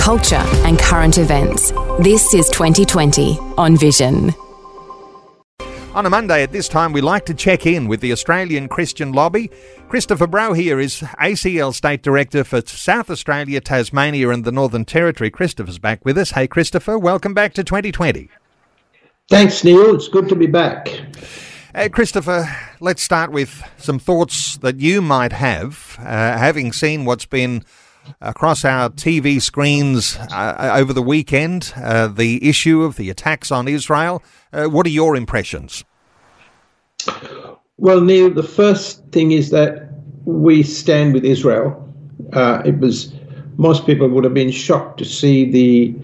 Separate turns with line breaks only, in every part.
culture, and current events. This is 2020 on Vision.
On a Monday at this time, we like to check in with the Australian Christian Lobby. Christopher Brohier is ACL State Director for South Australia, Tasmania, and the Northern Territory. Christopher's back with us. Hey, Christopher, welcome back to 2020.
Thanks, Neil. It's good to be back.
Uh, Christopher, let's start with some thoughts that you might have, uh, having seen what's been across our TV screens uh, over the weekend, uh, the issue of the attacks on Israel. Uh, what are your impressions?
Well, Neil, the first thing is that we stand with Israel. Uh, it was most people would have been shocked to see the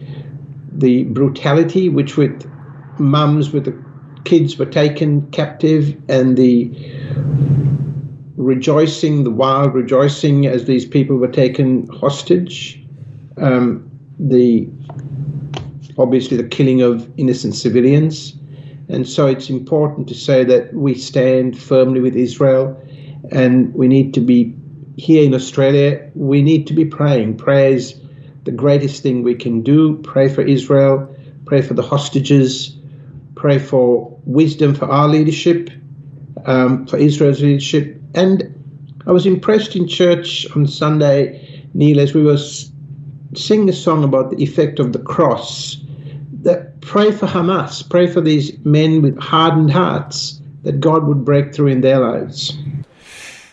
the brutality which with mums with the kids were taken captive and the rejoicing, the wild rejoicing as these people were taken hostage. Um, the obviously the killing of innocent civilians. And so it's important to say that we stand firmly with Israel and we need to be here in Australia, we need to be praying. Prayer is the greatest thing we can do. Pray for Israel, pray for the hostages, pray for wisdom for our leadership, um, for Israel's leadership, and I was impressed in church on Sunday, Neil, as we were singing a song about the effect of the cross. That pray for Hamas, pray for these men with hardened hearts, that God would break through in their lives.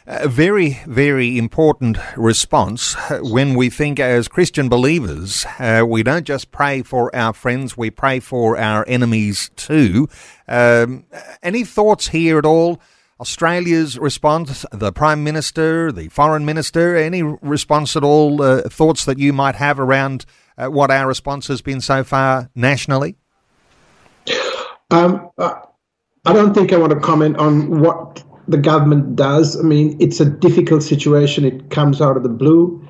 A very, very important response when we think as Christian believers, uh, we don't just pray for our friends, we pray for our enemies too. Um, any thoughts here at all Australia's response, the Prime Minister, the Foreign Minister, any response at all, uh, thoughts that you might have around uh, what our response has been so far nationally?
Um, I don't think I want to comment on what the government does. I mean, it's a difficult situation. It comes out of the blue.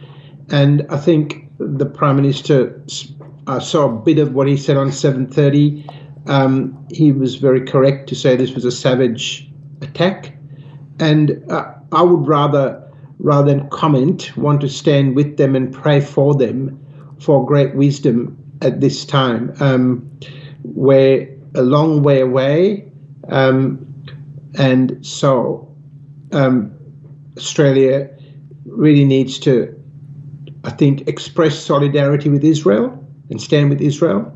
And I think the Prime Minister I saw a bit of what he said on 7.30. Um, he was very correct to say this was a savage attack. And uh, I would rather, rather than comment, want to stand with them and pray for them for great wisdom at this time. Um, we're a long way away, um, and so um, Australia really needs to, I think, express solidarity with Israel and stand with Israel,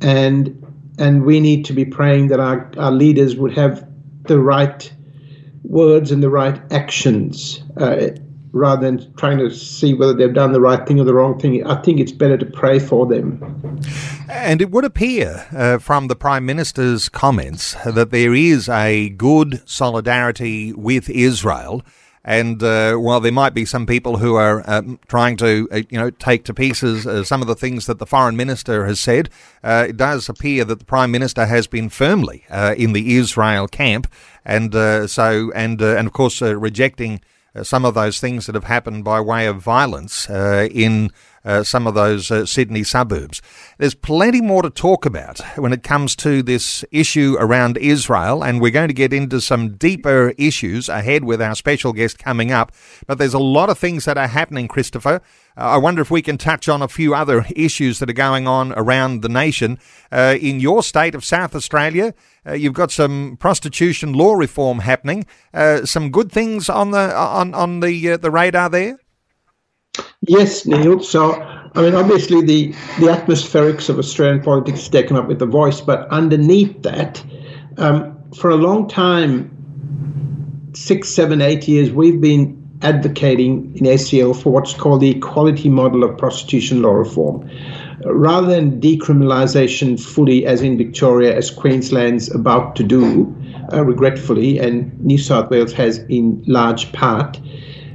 and and we need to be praying that our, our leaders would have the right words and the right actions uh, rather than trying to see whether they've done the right thing or the wrong thing. I think it's better to pray for them.
And it would appear uh, from the Prime Minister's comments that there is a good solidarity with Israel. And uh, while there might be some people who are um, trying to, uh, you know, take to pieces uh, some of the things that the foreign minister has said, uh, it does appear that the prime minister has been firmly uh, in the Israel camp, and so and and of course rejecting Uh, some of those things that have happened by way of violence uh, in uh, some of those uh, Sydney suburbs. There's plenty more to talk about when it comes to this issue around Israel, and we're going to get into some deeper issues ahead with our special guest coming up. But there's a lot of things that are happening, Christopher. Uh, I wonder if we can touch on a few other issues that are going on around the nation. Uh, in your state of South Australia, uh, you've got some prostitution law reform happening. Some good things on the on on the the radar there.
Yes, Neil. So, I mean, obviously, the, the atmospherics of Australian politics is taken up with the voice, but underneath that, um, for a long time six, seven, eight years we've been advocating in ACL for what's called the equality model of prostitution law reform. Rather than decriminalisation fully, as in Victoria, as Queensland's about to do, uh, regretfully, and New South Wales has in large part,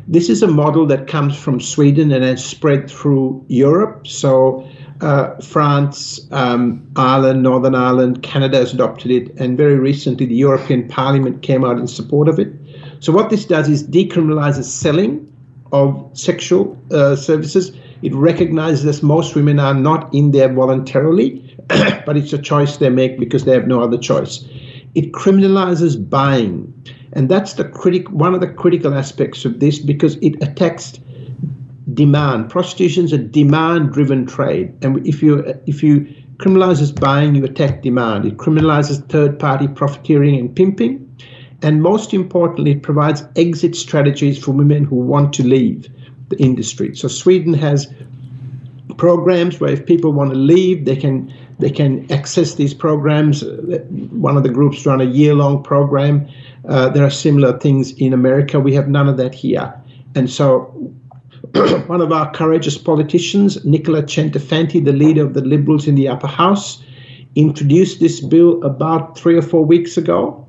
this is a model that comes from Sweden and has spread through Europe. So uh, France, um, Ireland, Northern Ireland, Canada has adopted it, and very recently the European Parliament came out in support of it. So what this does is decriminalizes selling of sexual uh, services. It recognizes that most women are not in there voluntarily, but it's a choice they make because they have no other choice. It criminalizes buying, and that's the critic one of the critical aspects of this because it attacks demand. Prostitution is a demand-driven trade, and if you if you criminalizes buying, you attack demand. It criminalizes third-party profiteering and pimping, and most importantly, it provides exit strategies for women who want to leave the industry. So Sweden has programs where if people want to leave, they can they can access these programs. One of the groups run a year-long program. Uh, there are similar things in America. We have none of that here, and so one of our courageous politicians, Nicola Centofanti, the leader of the Liberals in the upper house, introduced this bill about three or four weeks ago.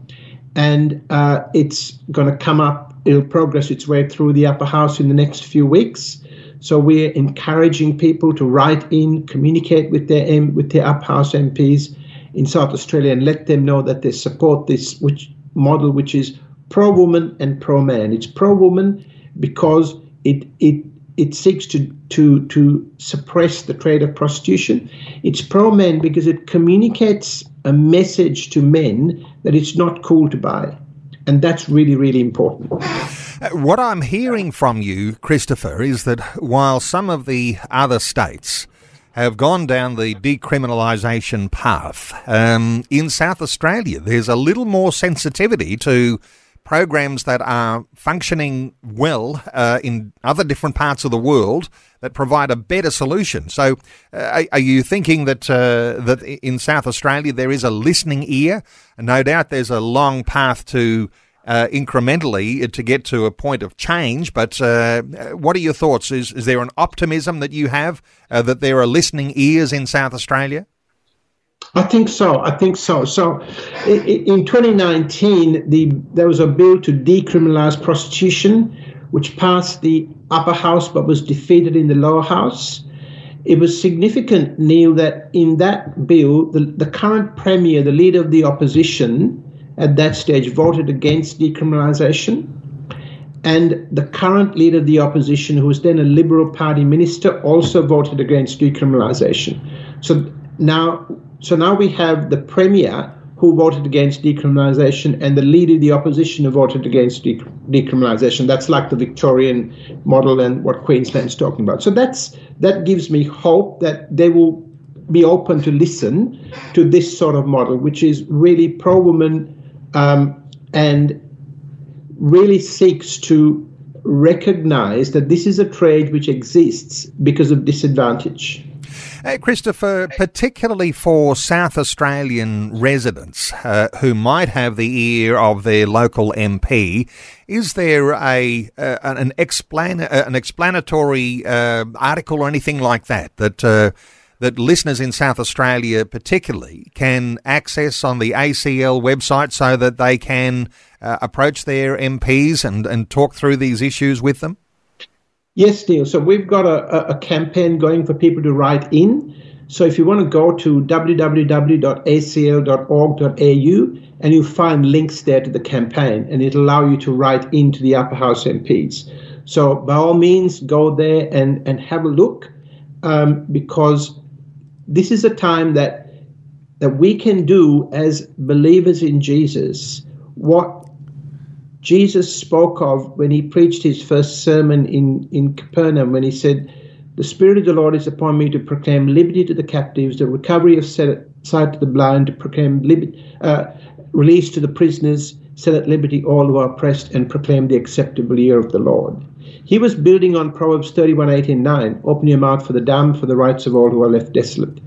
And uh, it's going to come up, it'll progress its way through the upper house in the next few weeks. So we're encouraging people to write in, communicate with their M- with their upper house MPs in South Australia, and let them know that they support this which model, which is pro woman and pro man. It's pro woman because it it it seeks to, to, to suppress the trade of prostitution. It's pro men because it communicates a message to men that it's not cool to buy. And that's really, really important.
What I'm hearing from you, Christopher, is that while some of the other states have gone down the decriminalisation path, um, in South Australia there's a little more sensitivity to programs that are functioning well uh, in other different parts of the world that provide a better solution. So, uh, are, you thinking that uh, that in South Australia there is a listening ear? No doubt, there's a long path to. Uh, incrementally to get to a point of change, but uh, what are your thoughts? Is is there an optimism that you have uh, that there are listening ears in South Australia?
I think so. I think so. So, in 2019, the there was a bill to decriminalize prostitution, which passed the upper house but was defeated in the lower house. It was significant, Neil, that in that bill, the, the current premier, the leader of the opposition at that stage, voted against decriminalisation. And the current leader of the opposition, who was then a Liberal Party minister, also voted against decriminalisation. So now so now we have the premier who voted against decriminalisation and the leader of the opposition who voted against de- decriminalisation. That's like the Victorian model and what Queensland's talking about. So that's that gives me hope that they will be open to listen to this sort of model, which is really pro-woman um, and really seeks to recognize that this is a trade which exists because of disadvantage.
Uh, Christopher, particularly for South Australian residents uh, who might have the ear of their local MP, is there a uh, an explain uh, an explanatory uh, article or anything like that that? Uh, that listeners in South Australia, particularly, can access on the ACL website so that they can approach their MPs and, and talk through these issues with them?
Yes, Neil. So we've got a, a campaign going for people to write in. So if you want to go to www.acl.org.au and you find links there to the campaign and it'll allow you to write into the upper house MPs. So by all means, go there and, and have a look um, because this is a time that that we can do as believers in Jesus what Jesus spoke of when he preached his first sermon in, in Capernaum, when he said, The Spirit of the Lord is upon me to proclaim liberty to the captives, the recovery of sight to the blind, to proclaim liberty, uh, release to the prisoners, set at liberty all who are oppressed, and proclaim the acceptable year of the Lord. He was building on Proverbs 31, 8 and 9, open your mouth for the dumb, for the rights of all who are left desolate.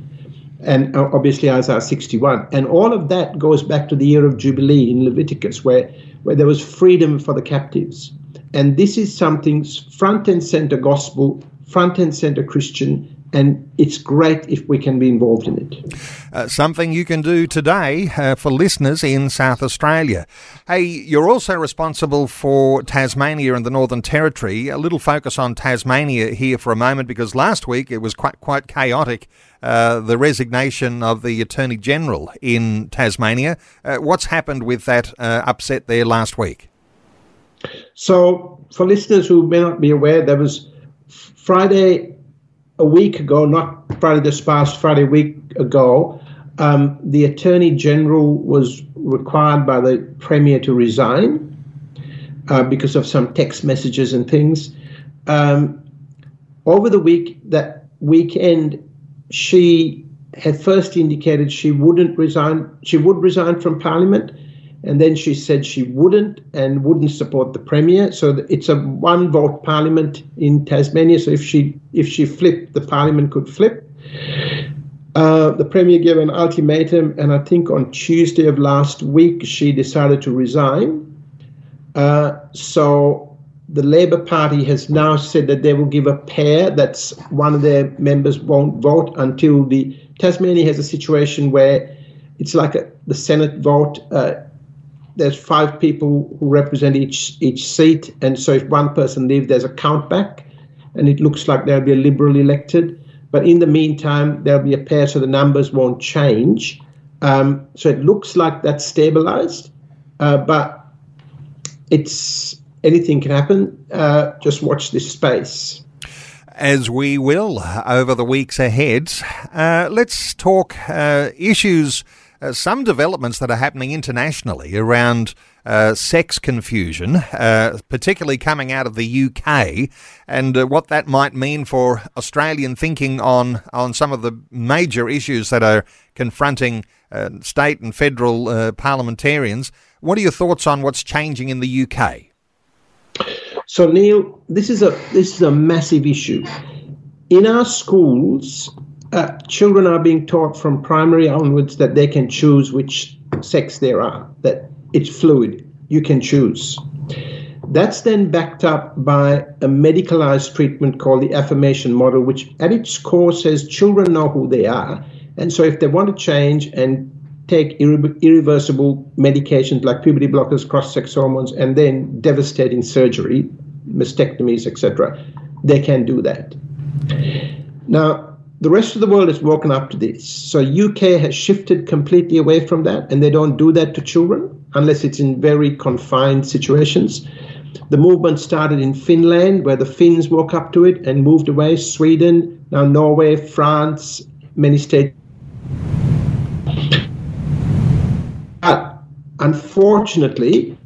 And uh, obviously Isaiah 61. And all of that goes back to the year of Jubilee in Leviticus, where where there was freedom for the captives. And this is something front and center gospel, front and center Christian, and it's great if we can be involved in it.
Uh, something you can do today uh, for listeners in South Australia. Hey, you're also responsible for Tasmania and the Northern Territory. A little focus on Tasmania here for a moment because last week it was quite quite chaotic. Uh, the resignation of the Attorney General in Tasmania. Uh, what's happened with that uh, upset there last week?
So, for listeners who may not be aware, there was Friday a week ago, not Friday this past Friday week ago, um, the Attorney General was required by the Premier to resign uh, because of some text messages and things. Um, over the week, that weekend, she had first indicated she wouldn't resign. She would resign from Parliament, and then she said she wouldn't and wouldn't support the premier. So it's a one vote parliament in Tasmania. So if she if she flipped, the parliament could flip. Uh, the premier gave an ultimatum, and I think on Tuesday of last week she decided to resign. Uh, so the Labor Party has now said that they will give a pair. That's one of their members won't vote until the Tasmania has a situation where it's like a, the Senate vote. Uh, there's five people who represent each each seat, and so if one person leaves, there's a countback, and it looks like there'll be a Liberal elected. But in the meantime, there'll be a pair, so the numbers won't change. Um, so it looks like that's stabilized, uh, but it's anything can happen. Uh, just watch this space.
As we will over the weeks ahead, uh, let's talk uh, issues uh, some developments that are happening internationally around uh, sex confusion, uh, particularly coming out of the UK, and uh, what that might mean for Australian thinking on, on some of the major issues that are confronting uh, state and federal uh, parliamentarians. What are your thoughts on what's changing in the UK?
So, Neil, this is a this is a massive issue. In our schools, uh, children are being taught from primary onwards that they can choose which sex they are, that it's fluid, you can choose. That's then backed up by a medicalized treatment called the affirmation model, which at its core says children know who they are. And so if they want to change and take irre- irreversible medications like puberty blockers, cross sex hormones, and then devastating surgery, mastectomies, etc., they can do that. Now, the rest of the world has woken up to this. So UK has shifted completely away from that, and they don't do that to children unless it's in very confined situations. The movement started in Finland, where the Finns woke up to it and moved away. Sweden, now Norway, France, many states. But unfortunately,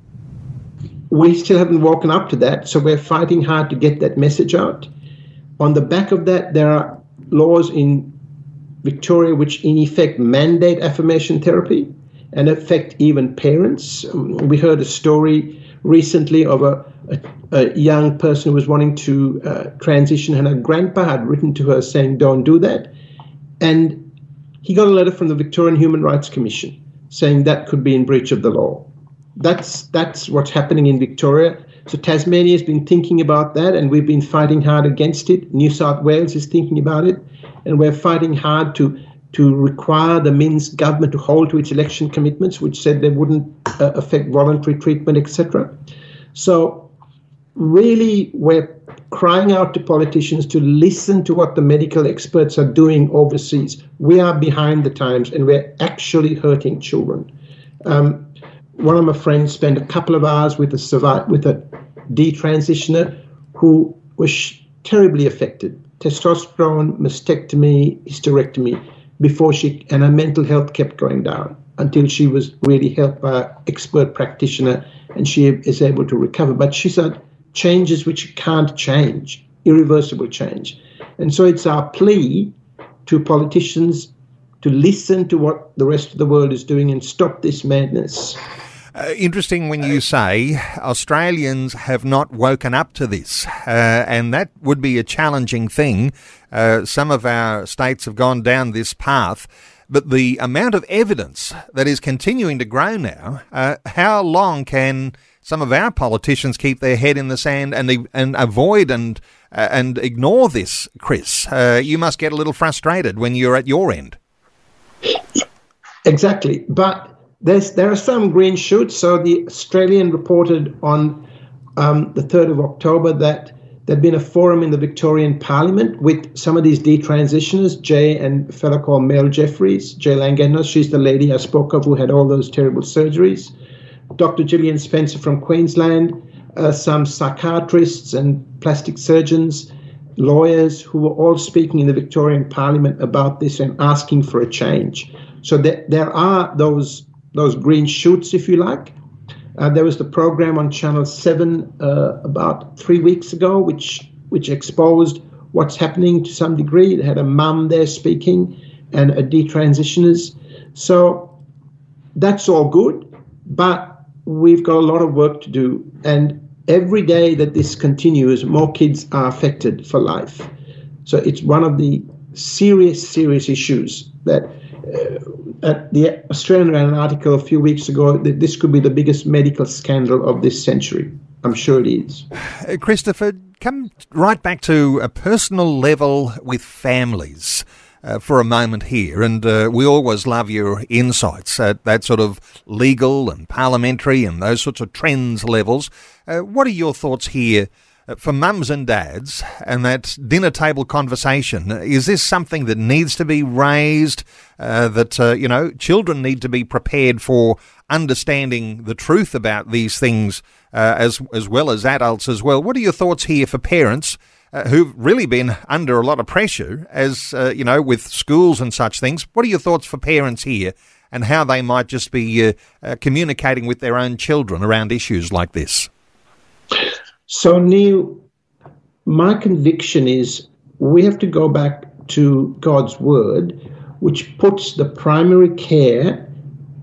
we still haven't woken up to that, so we're fighting hard to get that message out. On the back of that, there are laws in Victoria which, in effect, mandate affirmation therapy and affect even parents. We heard a story recently of a, a, a young person who was wanting to uh, transition, and her grandpa had written to her saying, Don't do that. And he got a letter from the Victorian Human Rights Commission saying that could be in breach of the law. That's, that's what's happening in Victoria. So Tasmania has been thinking about that, and we've been fighting hard against it. New South Wales is thinking about it, and we're fighting hard to to require the Minns government to hold to its election commitments, which said they wouldn't uh, affect voluntary treatment, etc. So, really, we're crying out to politicians to listen to what the medical experts are doing overseas. We are behind the times, and we're actually hurting children. Um, one of my friends spent a couple of hours with a survi- with a detransitioner who was terribly affected testosterone, mastectomy, hysterectomy before she and her mental health kept going down until she was really helped by an expert practitioner and she is able to recover. But she said changes which you can't change, irreversible change. And so it's our plea to politicians to listen to what the rest of the world is doing and stop this madness.
Uh, interesting when you say Australians have not woken up to this, uh, and that would be a challenging thing. Uh, some of our states have gone down this path, but the amount of evidence that is continuing to grow now, uh, how long can some of our politicians keep their head in the sand and and avoid and uh, and ignore this, Chris. You must get a little frustrated when you're at your end.
Exactly, but there's there are some green shoots. So the Australian reported on um, the third of October that there'd been a forum in the Victorian Parliament with some of these detransitioners, Jay and a fellow called Mel Jeffries, Jay Langadinos. She's the lady I spoke of who had all those terrible surgeries. Dr. Jillian Spencer from Queensland, uh, some psychiatrists and plastic surgeons, lawyers who were all speaking in the Victorian Parliament about this and asking for a change. So there, there are those those green shoots, if you like. Uh, there was the program on Channel Seven uh, about three weeks ago, which which exposed what's happening to some degree. They had a mum there speaking and a detransitioners. So that's all good, but we've got a lot of work to do. And every day that this continues, more kids are affected for life. So it's one of the serious, serious issues that uh, at the Australian ran an article a few weeks ago that this could be the biggest medical scandal of this century. I'm sure it is.
Uh, Christopher, come right back to a personal level with families uh, for a moment here, and uh, we always love your insights at that sort of legal and parliamentary and those sorts of trends levels. Uh, what are your thoughts here? Uh, for mums and dads and that dinner table conversation, is this something that needs to be raised? Uh, that, uh, you know, children need to be prepared for understanding the truth about these things uh, as, as well as adults as well. What are your thoughts here for parents uh, who've really been under a lot of pressure, as uh, you know, with schools and such things. What are your thoughts for parents here, and how they might just be communicating with their own children around issues like this?
So, Neil, my conviction is we have to go back to God's word, which puts the primary care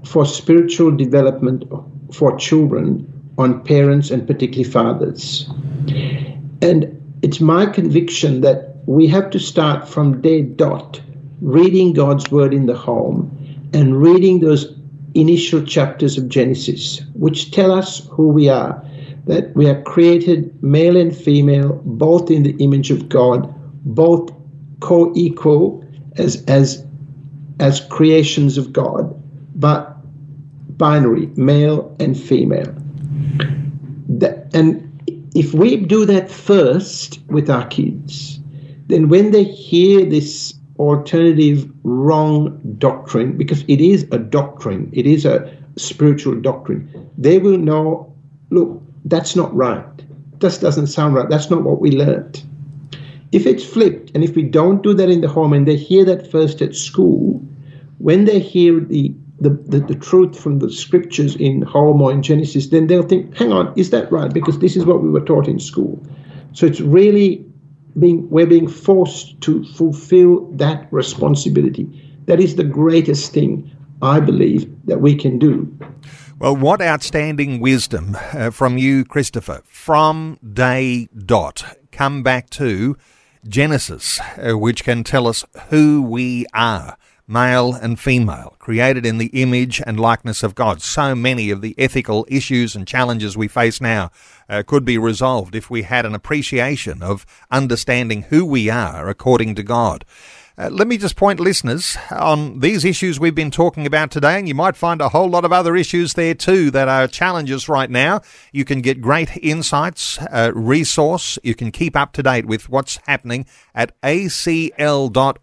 for spiritual development for children on parents and particularly fathers. And it's my conviction that we have to start from day dot reading God's word in the home and reading those initial chapters of Genesis, which tell us who we are, that we are created male and female, both in the image of God, both co-equal as as as creations of God, but binary, male and female. That, and if we do that first with our kids, then when they hear this alternative wrong doctrine, because it is a doctrine, it is a spiritual doctrine, they will know look, that's not right. This doesn't sound right. That's not what we learned. If it's flipped, and if we don't do that in the home and they hear that first at school, when they hear the the, the, the, truth from the scriptures in home or in Genesis, then they'll think, hang on, is that right? Because this is what we were taught in school. So it's really being we're being forced to fulfill that responsibility. That is the greatest thing I believe that we can do.
Well, what outstanding wisdom uh, from you, Christopher, from day dot. Come back to Genesis, uh, which can tell us who we are male and female, created in the image and likeness of God. So many of the ethical issues and challenges we face now uh, could be resolved if we had an appreciation of understanding who we are according to God. Uh, let me just point listeners on these issues we've been talking about today, and you might find a whole lot of other issues there too that are challenges right now. You can get great insights, uh, resource. You can keep up to date with what's happening at acl.org.au.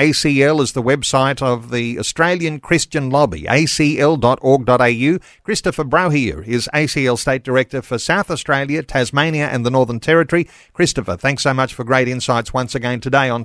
ACL is the website of the Australian Christian Lobby, acl.org.au. Christopher Brohier is ACL State Director for South Australia, Tasmania, and the Northern Territory. Christopher, thanks so much for great insights once again today on